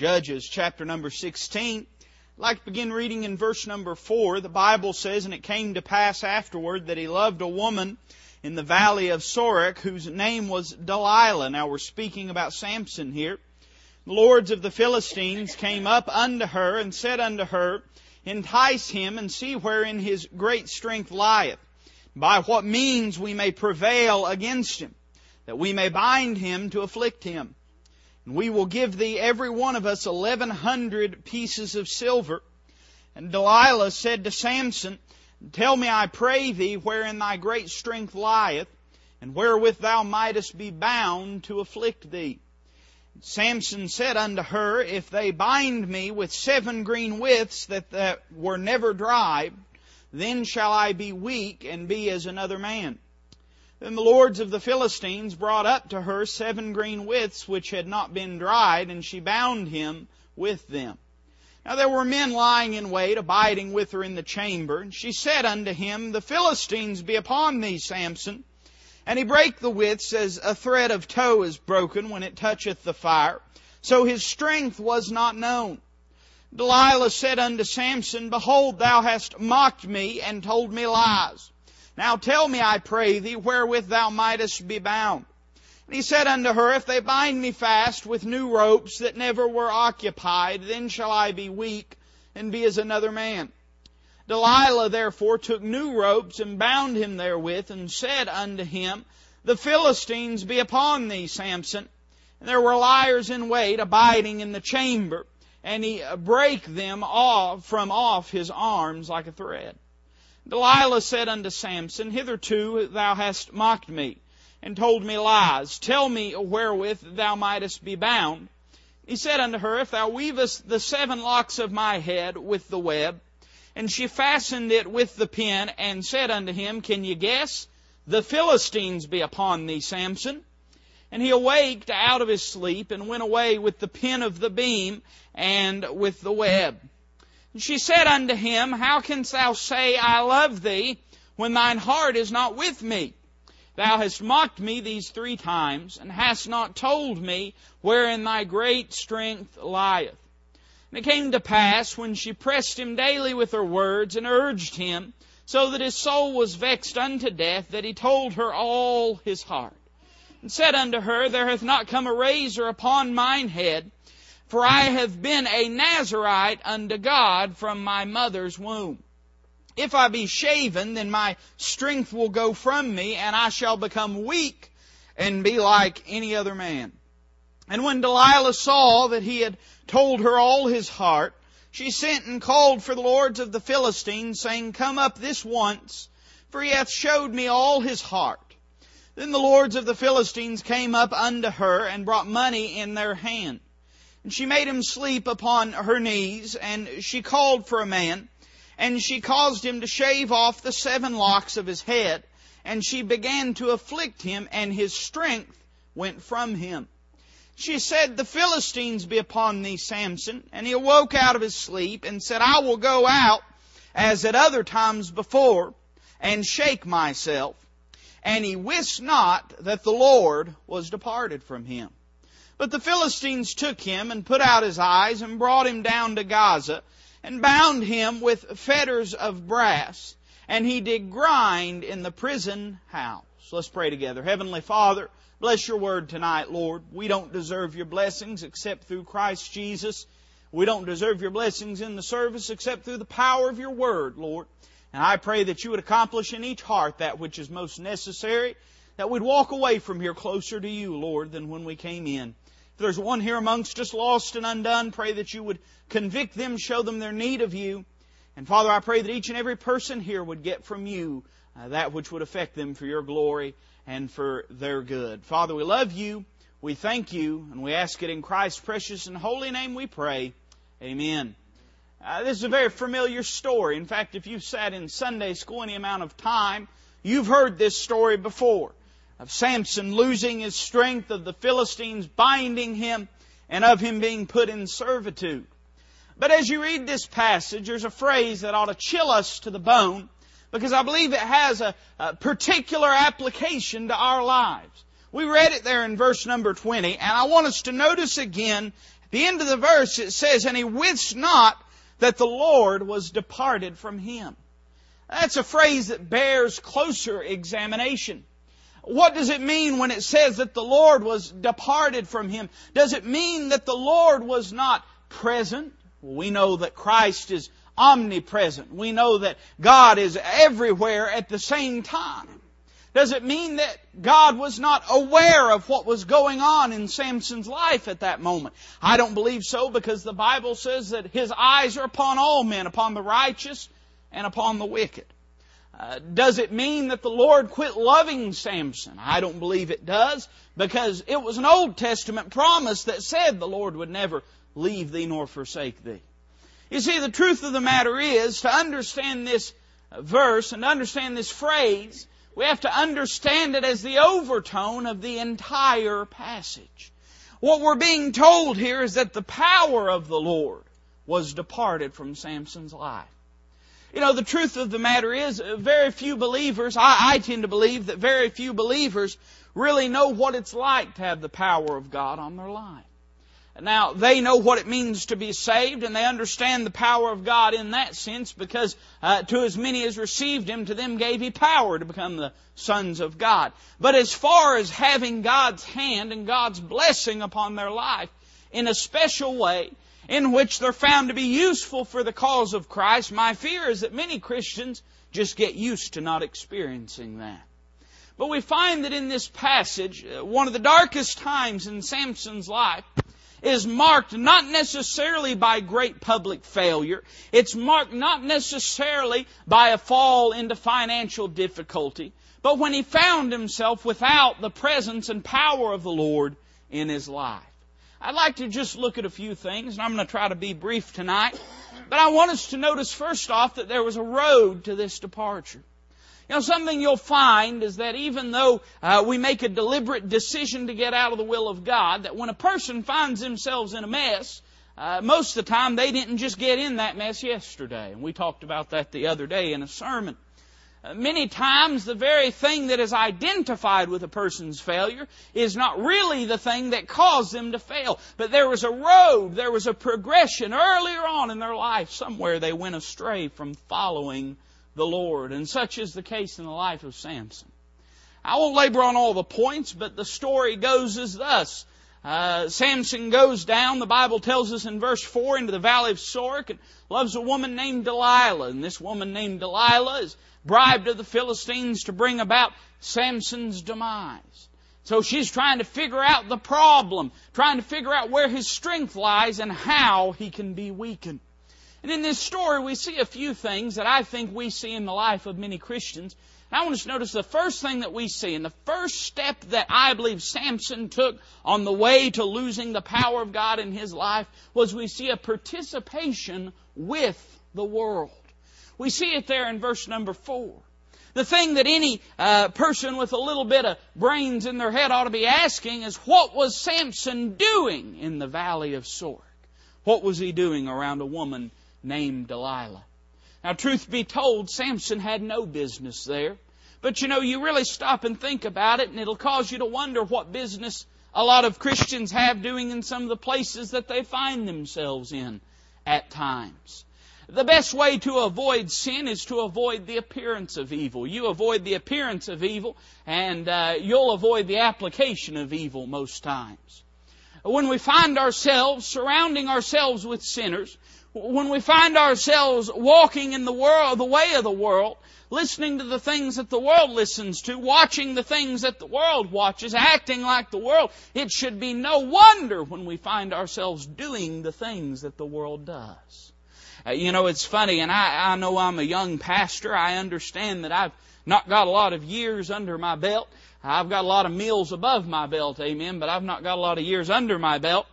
Judges chapter number 16. I'd like to begin reading in verse number 4. The Bible says, And it came to pass afterward that he loved a woman in the valley of Sorek whose name was Delilah. Now we're speaking about Samson here. The lords of the Philistines came up unto her and said unto her, Entice him and see wherein his great strength lieth, by what means we may prevail against him, that we may bind him to afflict him. And we will give thee every one of us eleven hundred pieces of silver. And Delilah said to Samson, Tell me, I pray thee, wherein thy great strength lieth, and wherewith thou mightest be bound to afflict thee. Samson said unto her, If they bind me with seven green withs that, that were never dried, then shall I be weak and be as another man. Then the lords of the Philistines brought up to her seven green withs which had not been dried, and she bound him with them. Now there were men lying in wait, abiding with her in the chamber. And she said unto him, The Philistines be upon thee, Samson. And he brake the withs as a thread of tow is broken when it toucheth the fire. So his strength was not known. Delilah said unto Samson, Behold, thou hast mocked me and told me lies. Now tell me, I pray thee, wherewith thou mightest be bound. And he said unto her, If they bind me fast with new ropes that never were occupied, then shall I be weak and be as another man. Delilah therefore took new ropes and bound him therewith and said unto him, The Philistines be upon thee, Samson. And there were liers in wait abiding in the chamber, and he brake them off from off his arms like a thread. Delilah said unto Samson, Hitherto thou hast mocked me, and told me lies. Tell me wherewith thou mightest be bound. He said unto her, If thou weavest the seven locks of my head with the web, and she fastened it with the pin, and said unto him, Can ye guess? The Philistines be upon thee, Samson. And he awaked out of his sleep, and went away with the pin of the beam, and with the web. And she said unto him, How canst thou say, I love thee, when thine heart is not with me? Thou hast mocked me these three times, and hast not told me wherein thy great strength lieth. And it came to pass, when she pressed him daily with her words, and urged him, so that his soul was vexed unto death, that he told her all his heart. And said unto her, There hath not come a razor upon mine head, for I have been a Nazarite unto God from my mother's womb. If I be shaven, then my strength will go from me, and I shall become weak and be like any other man. And when Delilah saw that he had told her all his heart, she sent and called for the lords of the Philistines, saying, Come up this once, for he hath showed me all his heart. Then the lords of the Philistines came up unto her, and brought money in their hand. And she made him sleep upon her knees, and she called for a man, and she caused him to shave off the seven locks of his head, and she began to afflict him, and his strength went from him. She said, The Philistines be upon thee, Samson. And he awoke out of his sleep, and said, I will go out, as at other times before, and shake myself. And he wist not that the Lord was departed from him. But the Philistines took him and put out his eyes and brought him down to Gaza and bound him with fetters of brass. And he did grind in the prison house. Let's pray together. Heavenly Father, bless your word tonight, Lord. We don't deserve your blessings except through Christ Jesus. We don't deserve your blessings in the service except through the power of your word, Lord. And I pray that you would accomplish in each heart that which is most necessary, that we'd walk away from here closer to you, Lord, than when we came in. If there's one here amongst us lost and undone, pray that you would convict them, show them their need of you. And Father, I pray that each and every person here would get from you uh, that which would affect them for your glory and for their good. Father, we love you. We thank you, and we ask it in Christ's precious and holy name we pray. Amen. Uh, this is a very familiar story. In fact, if you've sat in Sunday school any amount of time, you've heard this story before of Samson losing his strength, of the Philistines binding him, and of him being put in servitude. But as you read this passage, there's a phrase that ought to chill us to the bone because I believe it has a, a, particular application to our lives. We read it there in verse number 20, and I want us to notice again The end of the verse it says, And he wist not that the Lord was departed from him. That's a phrase that bears closer examination. What does it mean when it says that the Lord was departed from him? Does it mean that the Lord was not present? We know that Christ is omnipresent. We know that God is everywhere at the same time. Does it mean that God was not aware of what was going on in Samson's life at that moment? I don't believe so because the Bible says that his eyes are upon all men, upon the righteous and upon the wicked. Uh, does it mean that the Lord quit loving Samson? I don't believe it does because it was an Old Testament promise that said the Lord would never leave thee nor forsake thee. You see, the truth of the matter is to understand this verse and understand this phrase, we have to understand it as the overtone of the entire passage. What we're being told here is that the power of the Lord was departed from Samson's life. You know, the truth of the matter is, uh, very few believers, I, I, tend to believe that very few believers really know what it's like to have the power of God on their life. Now, they know what it means to be saved, and they understand the power of God in that sense because uh, to as many as received Him, to them gave He power to become the sons of God. But as far as having God's hand and God's blessing upon their life in a special way, in which they're found to be useful for the cause of Christ, my fear is that many Christians just get used to not experiencing that. But we find that in this passage, uh, one of the darkest times in Samson's life, is marked not necessarily by great public failure. It's marked not necessarily by a fall into financial difficulty, but when he found himself without the presence and power of the Lord in his life. I'd like to just look at a few things, and I'm going to try to be brief tonight. But I want us to notice first off that there was a road to this departure. You know, something you'll find is that even though uh, we make a deliberate decision to get out of the will of God, that when a person finds themselves in a mess, uh, most of the time they didn't just get in that mess yesterday. And we talked about that the other day in a sermon. Uh, many times the very thing that is identified with a person's failure is not really the thing that caused them to fail. But there was a road, there was a progression earlier on in their life. Somewhere they went astray from following the Lord. And such is the case in the life of Samson. I won't labor on all the points, but the story goes as thus. Uh, Samson goes down, the Bible tells us in verse 4, into the valley of Sorek and loves a woman named Delilah. And this woman named Delilah is bribed of the Philistines to bring about Samson's demise. So she's trying to figure out the problem, trying to figure out where his strength lies and how he can be weakened. And in this story, we see a few things that I think we see in the life of many Christians. And I want us to notice the first thing that we see, and the first step that I believe Samson took on the way to losing the power of God in his life was we see a participation with the world. We see it there in verse number four. The thing that any uh, person with a little bit of brains in their head ought to be asking is what was Samson doing in the valley of Sorek? What was he doing around a woman named Delilah. Now, truth be told, Samson had no business there. But you know, you really stop and think about it, and it'll cause you to wonder what business a lot of Christians have doing in some of the places that they find themselves in at times. The best way to avoid sin is to avoid the appearance of evil. You avoid the appearance of evil, and uh, you'll avoid the application of evil most times. When we find ourselves surrounding ourselves with sinners, when we find ourselves walking in the world, the way of the world, listening to the things that the world listens to, watching the things that the world watches, acting like the world, it should be no wonder when we find ourselves doing the things that the world does. Uh, you know, it's funny, and I, I know I'm a young pastor. I understand that I've not got a lot of years under my belt. I've got a lot of meals above my belt, amen, but I've not got a lot of years under my belt.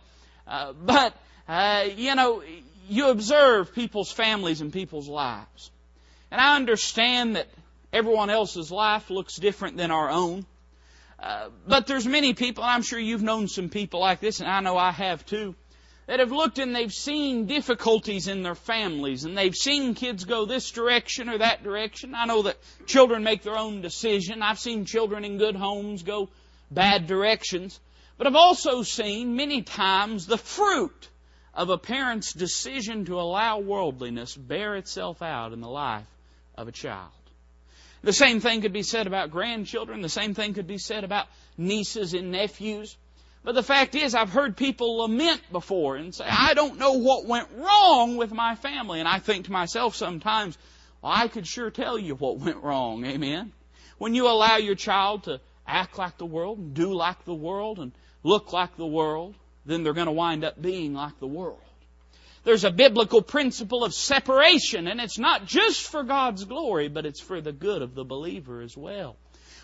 Uh, but, uh, you know, you observe people's families and people's lives. And I understand that everyone else's life looks different than our own. Uh, but there's many people, and I'm sure you've known some people like this, and I know I have too, that have looked and they've seen difficulties in their families, and they've seen kids go this direction or that direction. I know that children make their own decision. I've seen children in good homes go bad directions. But I've also seen many times the fruit of a parent's decision to allow worldliness bear itself out in the life of a child. The same thing could be said about grandchildren. The same thing could be said about nieces and nephews. But the fact is, I've heard people lament before and say, I don't know what went wrong with my family. And I think to myself sometimes, well, I could sure tell you what went wrong. Amen. When you allow your child to act like the world, and do like the world, and look like the world, then they're going to wind up being like the world. There's a biblical principle of separation, and it's not just for God's glory, but it's for the good of the believer as well.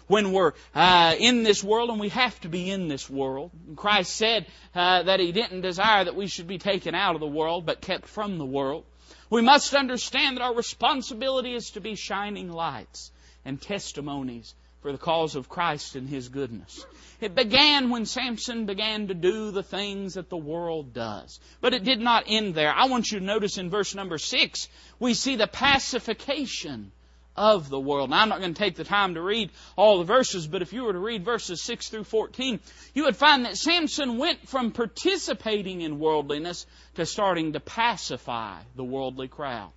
When we're uh, in this world, and we have to be in this world, Christ said uh, that He didn't desire that we should be taken out of the world, but kept from the world. We must understand that our responsibility is to be shining lights and testimonies for the cause of Christ and His goodness. It began when Samson began to do the things that the world does. But it did not end there. I want you to notice in verse number six, we see the pacification of the world. Now, I'm not going to take the time to read all the verses, but if you were to read verses 6 through 14, you would find that Samson went from participating in worldliness to starting to pacify the worldly crowd.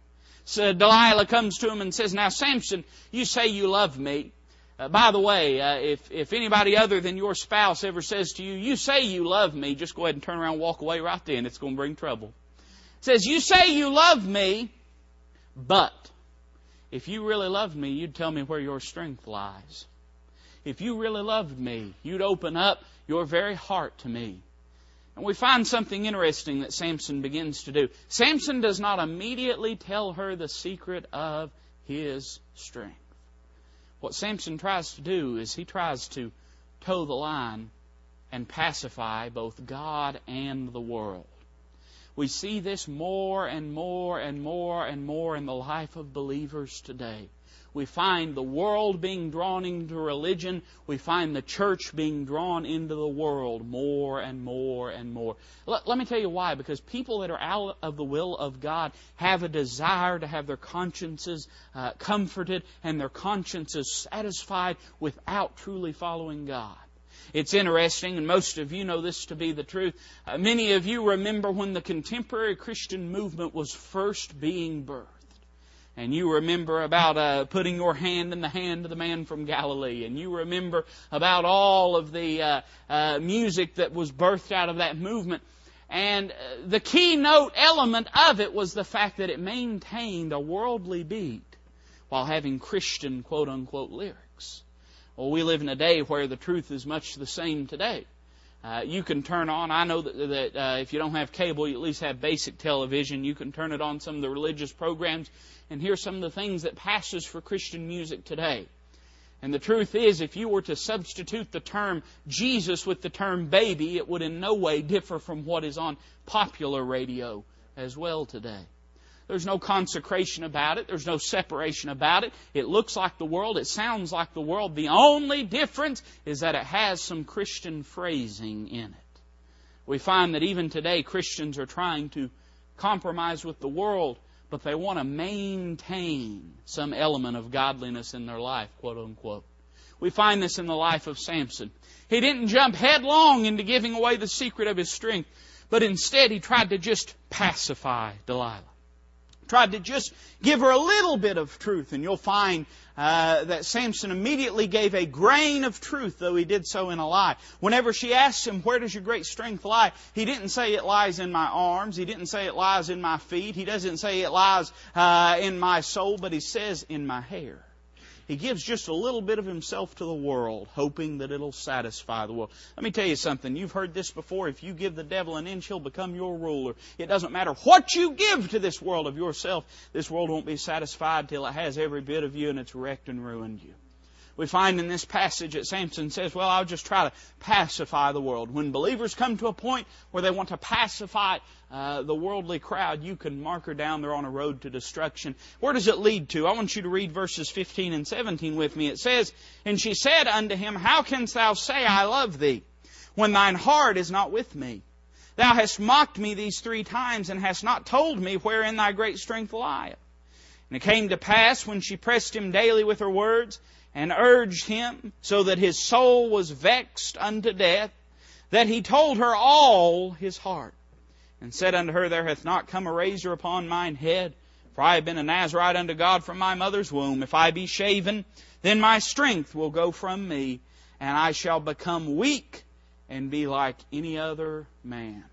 So Delilah comes to him and says, Now, Samson, you say you love me. Uh, by the way, uh, if, if anybody other than your spouse ever says to you, you say you love me, just go ahead and turn around and walk away right then. It's going to bring trouble. It says, you say you love me, but if you really loved me, you'd tell me where your strength lies. If you really loved me, you'd open up your very heart to me. And we find something interesting that Samson begins to do. Samson does not immediately tell her the secret of his strength. What Samson tries to do is he tries to toe the line and pacify both God and the world. We see this more and more and more and more in the life of believers today. We find the world being drawn into religion. We find the church being drawn into the world more and more and more. Let, let, me tell you why. Because people that are out of the will of God have a desire to have their consciences uh, comforted and their consciences satisfied without truly following God. It's interesting, and most of you know this to be the truth. Uh, many of you remember when the contemporary Christian movement was first being birthed. And you remember about uh, putting your hand in the hand of the man from Galilee. And you remember about all of the uh, uh, music that was birthed out of that movement. And uh, the keynote element of it was the fact that it maintained a worldly beat while having Christian quote unquote lyrics. Well, we live in a day where the truth is much the same today. Uh, you can turn on. I know that, that uh, if you don't have cable, you at least have basic television. You can turn it on some of the religious programs and hear some of the things that passes for Christian music today. And the truth is, if you were to substitute the term Jesus with the term baby, it would in no way differ from what is on popular radio as well today. There's no consecration about it. There's no separation about it. It looks like the world. It sounds like the world. The only difference is that it has some Christian phrasing in it. We find that even today Christians are trying to compromise with the world, but they want to maintain some element of godliness in their life, quote unquote. We find this in the life of Samson. He didn't jump headlong into giving away the secret of his strength, but instead he tried to just pacify Delilah tried to just give her a little bit of truth, and you'll find uh, that Samson immediately gave a grain of truth, though he did so in a lie. Whenever she asked him, Where does your great strength lie? He didn't say it lies in my arms. He didn't say it lies in my feet. He doesn't say it lies uh, in my soul, but he says in my hair. He gives just a little bit of himself to the world, hoping that it'll satisfy the world. Let me tell you something. You've heard this before. If you give the devil an inch, he'll become your ruler. It doesn't matter what you give to this world of yourself. This world won't be satisfied till it has every bit of you and it's wrecked and ruined you we find in this passage that Samson says, well, I'll just try to pacify the world. When believers come to a point where they want to pacify uh, the worldly crowd, you can mark her down. They're on a road to destruction. Where does it lead to? I want you to read verses 15 and 17 with me. It says, And she said unto him, How canst thou say, I love thee, when thine heart is not with me? Thou hast mocked me these three times, and hast not told me wherein thy great strength lieth. And it came to pass, when she pressed him daily with her words, and urged him so that his soul was vexed unto death, that he told her all his heart. and said unto her, There hath not come a razor upon mine head, for I have been a Nazarite unto God from my mother's womb. If I be shaven, then my strength will go from me, and I shall become weak and be like any other man.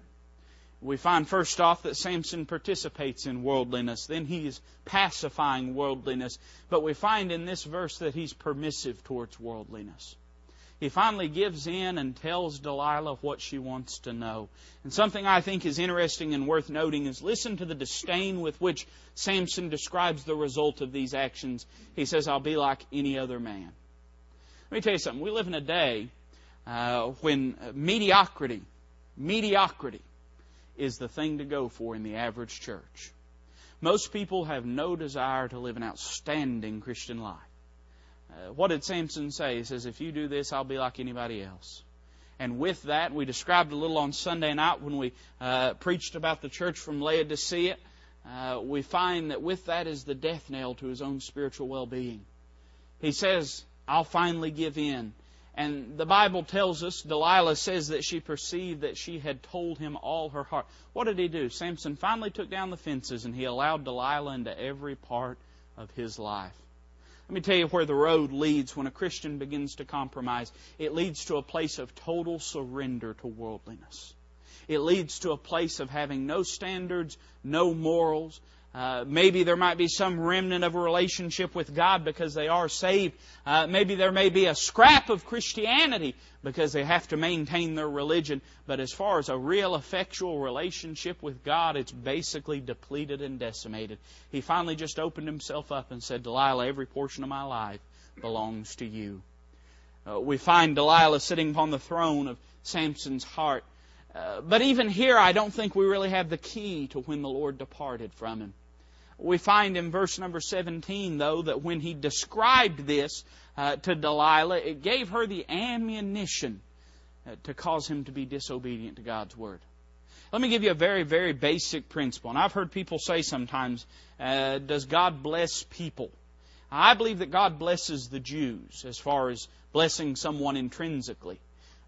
We find first off that Samson participates in worldliness. Then he is pacifying worldliness. But we find in this verse that he's permissive towards worldliness. He finally gives in and tells Delilah what she wants to know. And something I think is interesting and worth noting is listen to the disdain with which Samson describes the result of these actions. He says, I'll be like any other man. Let me tell you something. We live in a day uh, when mediocrity, mediocrity, is the thing to go for in the average church. Most people have no desire to live an outstanding Christian life. Uh, what did Samson say? He says, If you do this, I'll be like anybody else. And with that, we described a little on Sunday night when we uh, preached about the church from Laodicea. Uh, we find that with that is the death knell to his own spiritual well being. He says, I'll finally give in. And the Bible tells us, Delilah says that she perceived that she had told him all her heart. What did he do? Samson finally took down the fences and he allowed Delilah into every part of his life. Let me tell you where the road leads when a Christian begins to compromise. It leads to a place of total surrender to worldliness. It leads to a place of having no standards, no morals, uh, maybe there might be some remnant of a relationship with God because they are saved. Uh, maybe there may be a scrap of Christianity because they have to maintain their religion. But as far as a real effectual relationship with God, it's basically depleted and decimated. He finally just opened himself up and said, Delilah, every portion of my life belongs to you. Uh, we find Delilah sitting upon the throne of Samson's heart. Uh, but even here, I don't think we really have the key to when the Lord departed from him. We find in verse number 17, though, that when he described this uh, to Delilah, it gave her the ammunition uh, to cause him to be disobedient to God's word. Let me give you a very, very basic principle. And I've heard people say sometimes, uh, does God bless people? I believe that God blesses the Jews as far as blessing someone intrinsically.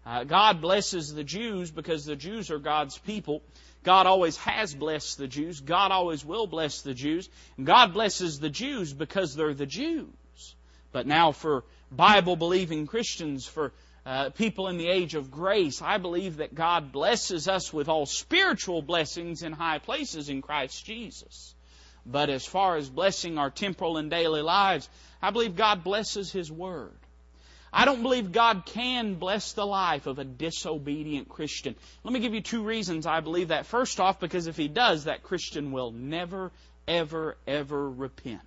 Uh, God blesses the Jews because the Jews are God's people. God always has blessed the Jews. God always will bless the Jews. God blesses the Jews because they're the Jews. But now for Bible believing Christians, for uh, people in the age of grace, I believe that God blesses us with all spiritual blessings in high places in Christ Jesus. But as far as blessing our temporal and daily lives, I believe God blesses His Word. I don't believe God can bless the life of a disobedient Christian. Let me give you two reasons I believe that. First off, because if He does, that Christian will never, ever, ever repent.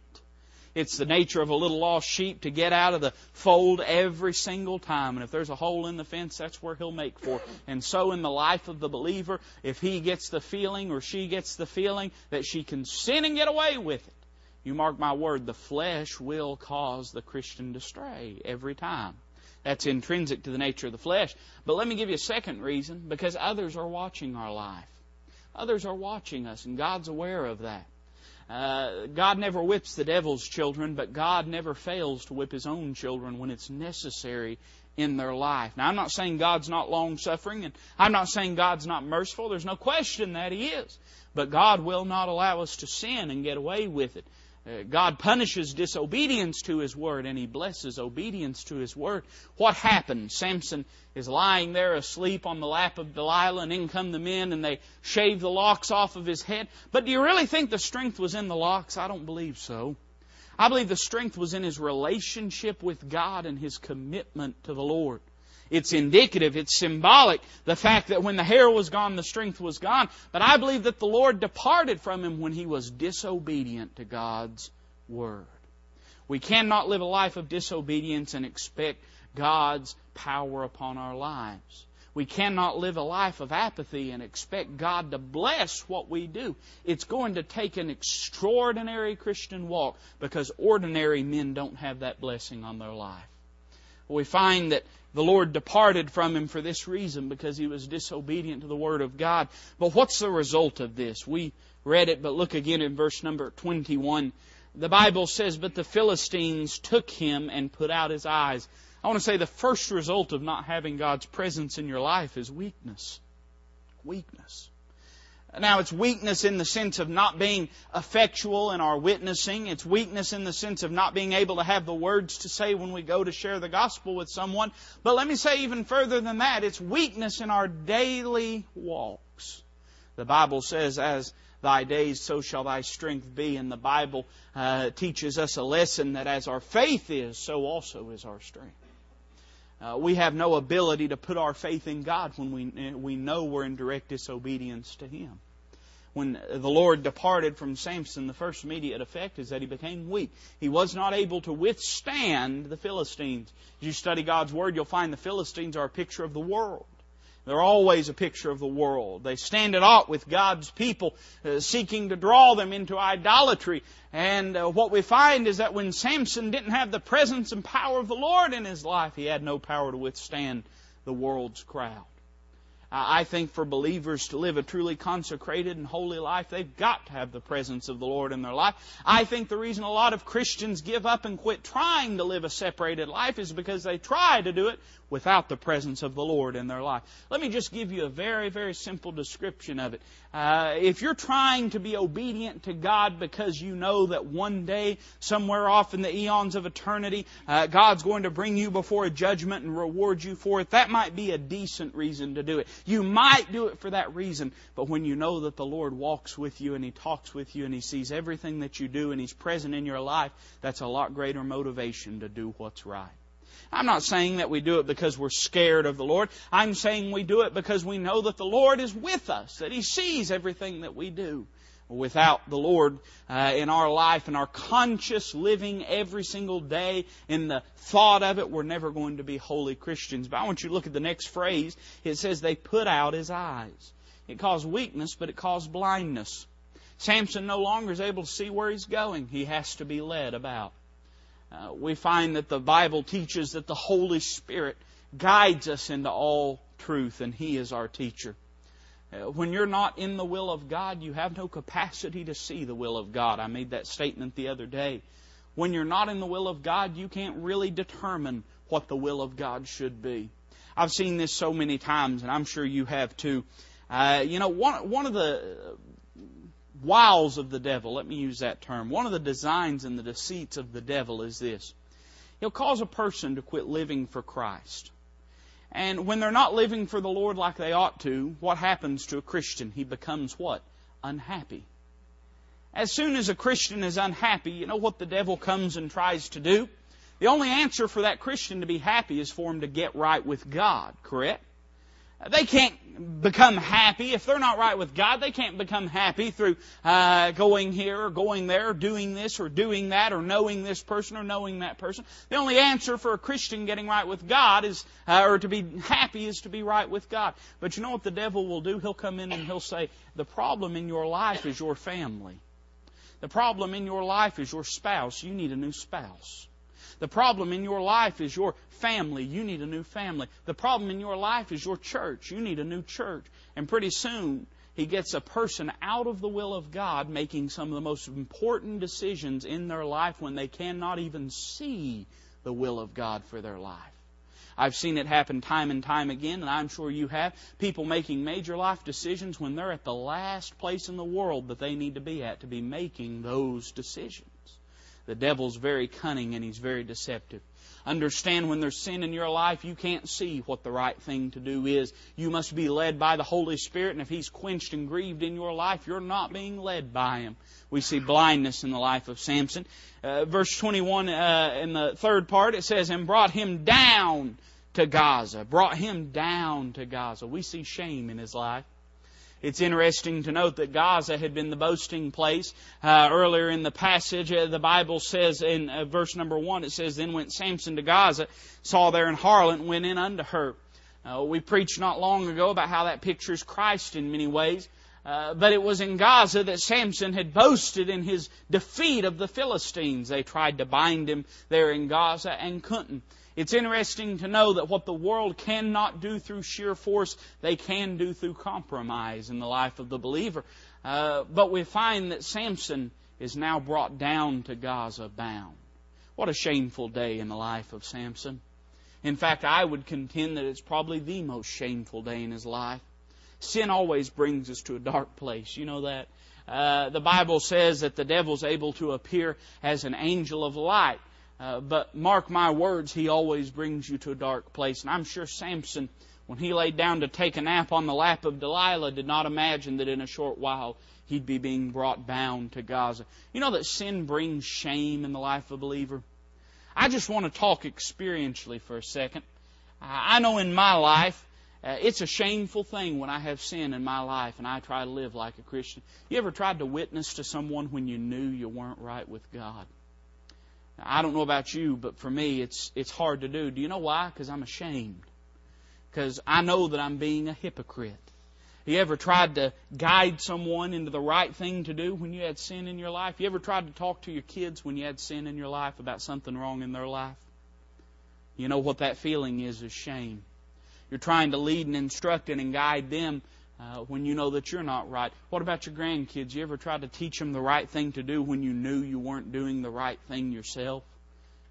It's the nature of a little lost sheep to get out of the fold every single time. And if there's a hole in the fence, that's where he'll make for. And so in the life of the believer, if he gets the feeling or she gets the feeling that she can sin and get away with it, you mark my word, the flesh will cause the Christian to stray every time. That's intrinsic to the nature of the flesh. But let me give you a second reason because others are watching our life. Others are watching us, and God's aware of that. Uh, God never whips the devil's children, but God never fails to whip his own children when it's necessary in their life. Now, I'm not saying God's not long suffering, and I'm not saying God's not merciful. There's no question that He is. But God will not allow us to sin and get away with it. Uh, God punishes disobedience to His Word and He blesses obedience to His Word. What happened? Samson is lying there asleep on the lap of Delilah and in come the men and they shave the locks off of his head. But do you really think the strength was in the locks? I don't believe so. I believe the strength was in his relationship with God and his commitment to the Lord. It's indicative, it's symbolic, the fact that when the hair was gone, the strength was gone. But I believe that the Lord departed from him when he was disobedient to God's Word. We cannot live a life of disobedience and expect God's power upon our lives. We cannot live a life of apathy and expect God to bless what we do. It's going to take an extraordinary Christian walk because ordinary men don't have that blessing on their life. We find that the Lord departed from him for this reason, because he was disobedient to the Word of God. But what's the result of this? We read it, but look again in verse number 21. The Bible says, But the Philistines took him and put out his eyes. I want to say the first result of not having God's presence in your life is weakness. Weakness. Now, it's weakness in the sense of not being effectual in our witnessing. It's weakness in the sense of not being able to have the words to say when we go to share the gospel with someone. But let me say even further than that, it's weakness in our daily walks. The Bible says, as thy days, so shall thy strength be. And the Bible uh, teaches us a lesson that as our faith is, so also is our strength. Uh, we have no ability to put our faith in God when we, we know we're in direct disobedience to Him. When the Lord departed from Samson, the first immediate effect is that he became weak. He was not able to withstand the Philistines. As you study God's Word, you'll find the Philistines are a picture of the world. They're always a picture of the world. They stand at out with God's people, uh, seeking to draw them into idolatry. And uh, what we find is that when Samson didn't have the presence and power of the Lord in his life, he had no power to withstand the world's crowd. I think for believers to live a truly consecrated and holy life, they've got to have the presence of the Lord in their life. I think the reason a lot of Christians give up and quit trying to live a separated life is because they try to do it without the presence of the Lord in their life. Let me just give you a very, very simple description of it. Uh, if you're trying to be obedient to God because you know that one day, somewhere off in the eons of eternity, uh, God's going to bring you before a judgment and reward you for it, that might be a decent reason to do it. You might do it for that reason, but when you know that the Lord walks with you and He talks with you and He sees everything that you do and He's present in your life, that's a lot greater motivation to do what's right. I'm not saying that we do it because we're scared of the Lord. I'm saying we do it because we know that the Lord is with us, that He sees everything that we do. Without the Lord uh, in our life and our conscious living every single day in the thought of it, we're never going to be holy Christians. But I want you to look at the next phrase. It says they put out his eyes. It caused weakness, but it caused blindness. Samson no longer is able to see where he's going. He has to be led about. Uh, we find that the Bible teaches that the Holy Spirit guides us into all truth, and He is our teacher. Uh, when you're not in the will of God, you have no capacity to see the will of God. I made that statement the other day. When you're not in the will of God, you can't really determine what the will of God should be. I've seen this so many times, and I'm sure you have too. Uh, you know, one one of the wiles of the devil, let me use that term. One of the designs and the deceits of the devil is this. He'll cause a person to quit living for Christ. And when they're not living for the Lord like they ought to, what happens to a Christian? He becomes what? Unhappy. As soon as a Christian is unhappy, you know what the devil comes and tries to do? The only answer for that Christian to be happy is for him to get right with God, correct? They can't become happy if they're not right with God. They can't become happy through uh, going here or going there, or doing this or doing that, or knowing this person or knowing that person. The only answer for a Christian getting right with God is, uh, or to be happy, is to be right with God. But you know what the devil will do? He'll come in and he'll say, "The problem in your life is your family. The problem in your life is your spouse. You need a new spouse." The problem in your life is your family. You need a new family. The problem in your life is your church. You need a new church. And pretty soon, he gets a person out of the will of God making some of the most important decisions in their life when they cannot even see the will of God for their life. I've seen it happen time and time again, and I'm sure you have. People making major life decisions when they're at the last place in the world that they need to be at to be making those decisions. The devil's very cunning and he's very deceptive. Understand when there's sin in your life, you can't see what the right thing to do is. You must be led by the Holy Spirit, and if He's quenched and grieved in your life, you're not being led by Him. We see blindness in the life of Samson. Uh, verse 21 uh, in the third part, it says, And brought him down to Gaza. Brought him down to Gaza. We see shame in his life. It's interesting to note that Gaza had been the boasting place. Uh, earlier in the passage, uh, the Bible says in uh, verse number one, it says, Then went Samson to Gaza, saw there an harlot, went in unto her. Uh, we preached not long ago about how that pictures Christ in many ways. Uh, but it was in Gaza that Samson had boasted in his defeat of the Philistines. They tried to bind him there in Gaza and couldn't. It's interesting to know that what the world cannot do through sheer force, they can do through compromise in the life of the believer. Uh, but we find that Samson is now brought down to Gaza bound. What a shameful day in the life of Samson. In fact, I would contend that it's probably the most shameful day in his life. Sin always brings us to a dark place. You know that? Uh, the Bible says that the devil's able to appear as an angel of light. Uh, but mark my words, he always brings you to a dark place. And I'm sure Samson, when he laid down to take a nap on the lap of Delilah, did not imagine that in a short while he'd be being brought bound to Gaza. You know that sin brings shame in the life of a believer? I just want to talk experientially for a second. I know in my life, uh, it's a shameful thing when I have sin in my life and I try to live like a Christian. You ever tried to witness to someone when you knew you weren't right with God? I don't know about you, but for me, it's it's hard to do. Do you know why? Because I'm ashamed. Because I know that I'm being a hypocrite. You ever tried to guide someone into the right thing to do when you had sin in your life? You ever tried to talk to your kids when you had sin in your life about something wrong in their life? You know what that feeling is is shame. You're trying to lead and instruct and guide them uh, when you know that you're not right. What about your grandkids? You ever tried to teach them the right thing to do when you knew you weren't doing the right thing yourself?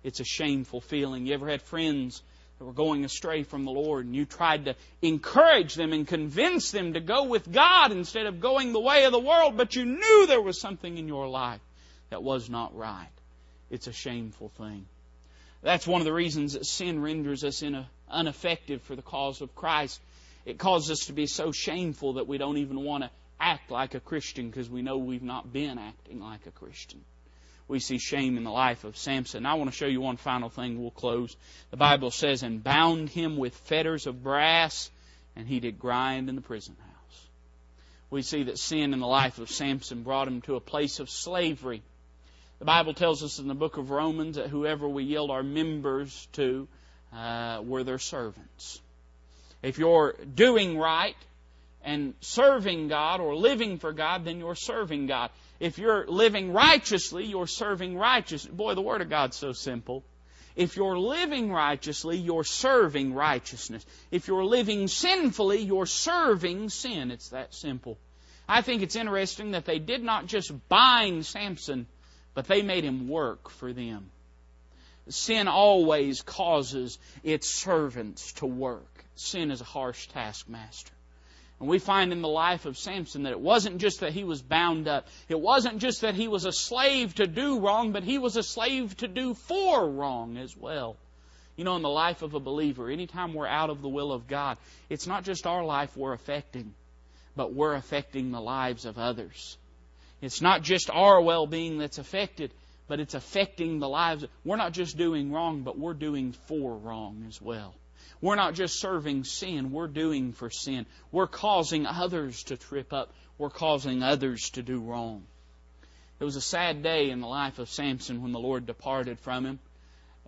It's a shameful feeling. You ever had friends that were going astray from the Lord and you tried to encourage them and convince them to go with God instead of going the way of the world, but you knew there was something in your life that was not right? It's a shameful thing. That's one of the reasons that sin renders us ineffective for the cause of Christ. It causes us to be so shameful that we don't even want to act like a Christian because we know we've not been acting like a Christian. We see shame in the life of Samson. I want to show you one final thing. We'll close. The Bible says, and bound him with fetters of brass, and he did grind in the prison house. We see that sin in the life of Samson brought him to a place of slavery. The Bible tells us in the book of Romans that whoever we yield our members to uh, were their servants. If you're doing right and serving God or living for God, then you're serving God. If you're living righteously, you're serving righteously. Boy, the Word of God's so simple. If you're living righteously, you're serving righteousness. If you're living sinfully, you're serving sin. It's that simple. I think it's interesting that they did not just bind Samson but they made him work for them. Sin always causes its servants to work. Sin is a harsh taskmaster. And we find in the life of Samson that it wasn't just that he was bound up. It wasn't just that he was a slave to do wrong, but he was a slave to do for wrong as well. You know, in the life of a believer, anytime we're out of the will of God, it's not just our life we're affecting, but we're affecting the lives of others. It's not just our well being that's affected, but it's affecting the lives. We're not just doing wrong, but we're doing for wrong as well. We're not just serving sin, we're doing for sin. We're causing others to trip up, we're causing others to do wrong. It was a sad day in the life of Samson when the Lord departed from him.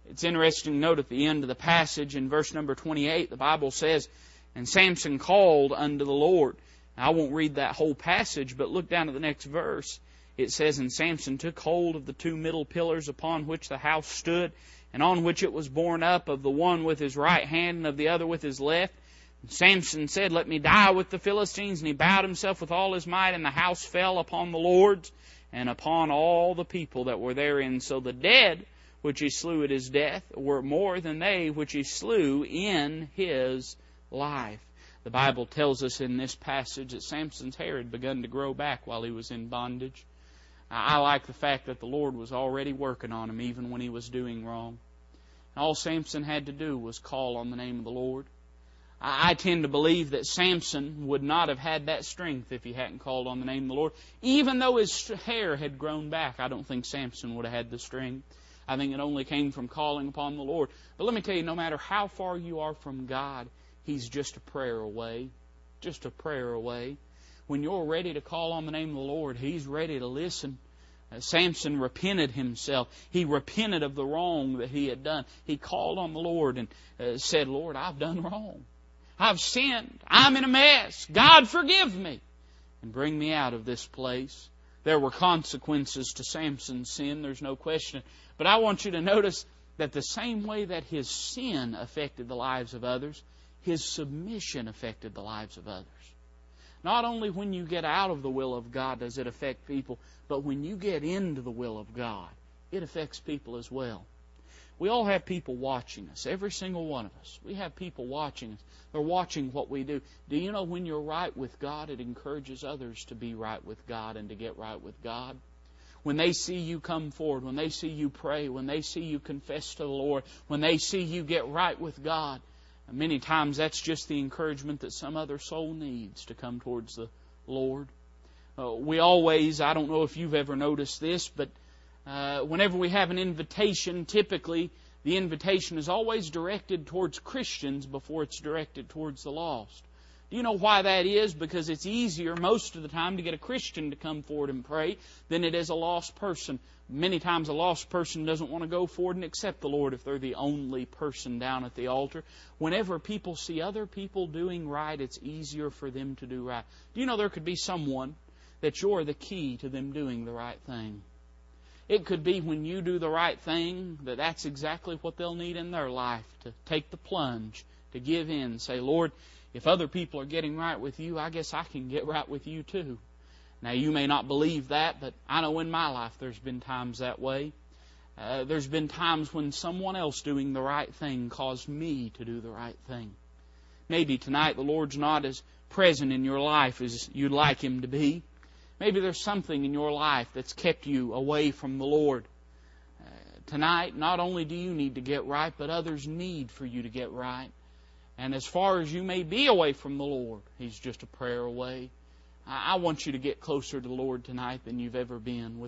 It's interesting to note at the end of the passage in verse number 28, the Bible says, And Samson called unto the Lord. I won't read that whole passage, but look down at the next verse. It says, And Samson took hold of the two middle pillars upon which the house stood, and on which it was borne up, of the one with his right hand and of the other with his left. And Samson said, Let me die with the Philistines. And he bowed himself with all his might, and the house fell upon the lords and upon all the people that were therein. So the dead which he slew at his death were more than they which he slew in his life. The Bible tells us in this passage that Samson's hair had begun to grow back while he was in bondage. I like the fact that the Lord was already working on him even when he was doing wrong. all Samson had to do was call on the name of the Lord. I tend to believe that Samson would not have had that strength if he hadn't called on the name of the Lord. Even though his hair had grown back, I don't think Samson would have had the strength. I think it only came from calling upon the Lord. But let me tell you, no matter how far you are from God, He's just a prayer away. Just a prayer away. When you're ready to call on the name of the Lord, He's ready to listen. Uh, Samson repented himself. He repented of the wrong that he had done. He called on the Lord and uh, said, Lord, I've done wrong. I've sinned. I'm in a mess. God, forgive me and bring me out of this place. There were consequences to Samson's sin, there's no question. But I want you to notice that the same way that his sin affected the lives of others, his submission affected the lives of others. Not only when you get out of the will of God does it affect people, but when you get into the will of God, it affects people as well. We all have people watching us, every single one of us. We have people watching us. They're watching what we do. Do you know when you're right with God, it encourages others to be right with God and to get right with God? When they see you come forward, when they see you pray, when they see you confess to the Lord, when they see you get right with God, many times that's just the encouragement that some other soul needs to come towards the Lord. Uh, we always, I don't know if you've ever noticed this, but uh, whenever we have an invitation, typically the invitation is always directed towards Christians before it's directed towards the lost. Do you know why that is? Because it's easier most of the time to get a Christian to come forward and pray than it is a lost person. Many times a lost person doesn't want to go forward and accept the Lord if they're the only person down at the altar. Whenever people see other people doing right, it's easier for them to do right. Do you know there could be someone that you're the key to them doing the right thing? It could be when you do the right thing that that's exactly what they'll need in their life to take the plunge, to give in, say, Lord, if other people are getting right with you, I guess I can get right with you too. Now, you may not believe that, but I know in my life there's been times that way. Uh, there's been times when someone else doing the right thing caused me to do the right thing. Maybe tonight the Lord's not as present in your life as you'd like Him to be. Maybe there's something in your life that's kept you away from the Lord. Uh, tonight, not only do you need to get right, but others need for you to get right. And as far as you may be away from the Lord, He's just a prayer away. I, want you to get closer to the Lord tonight than you've ever been with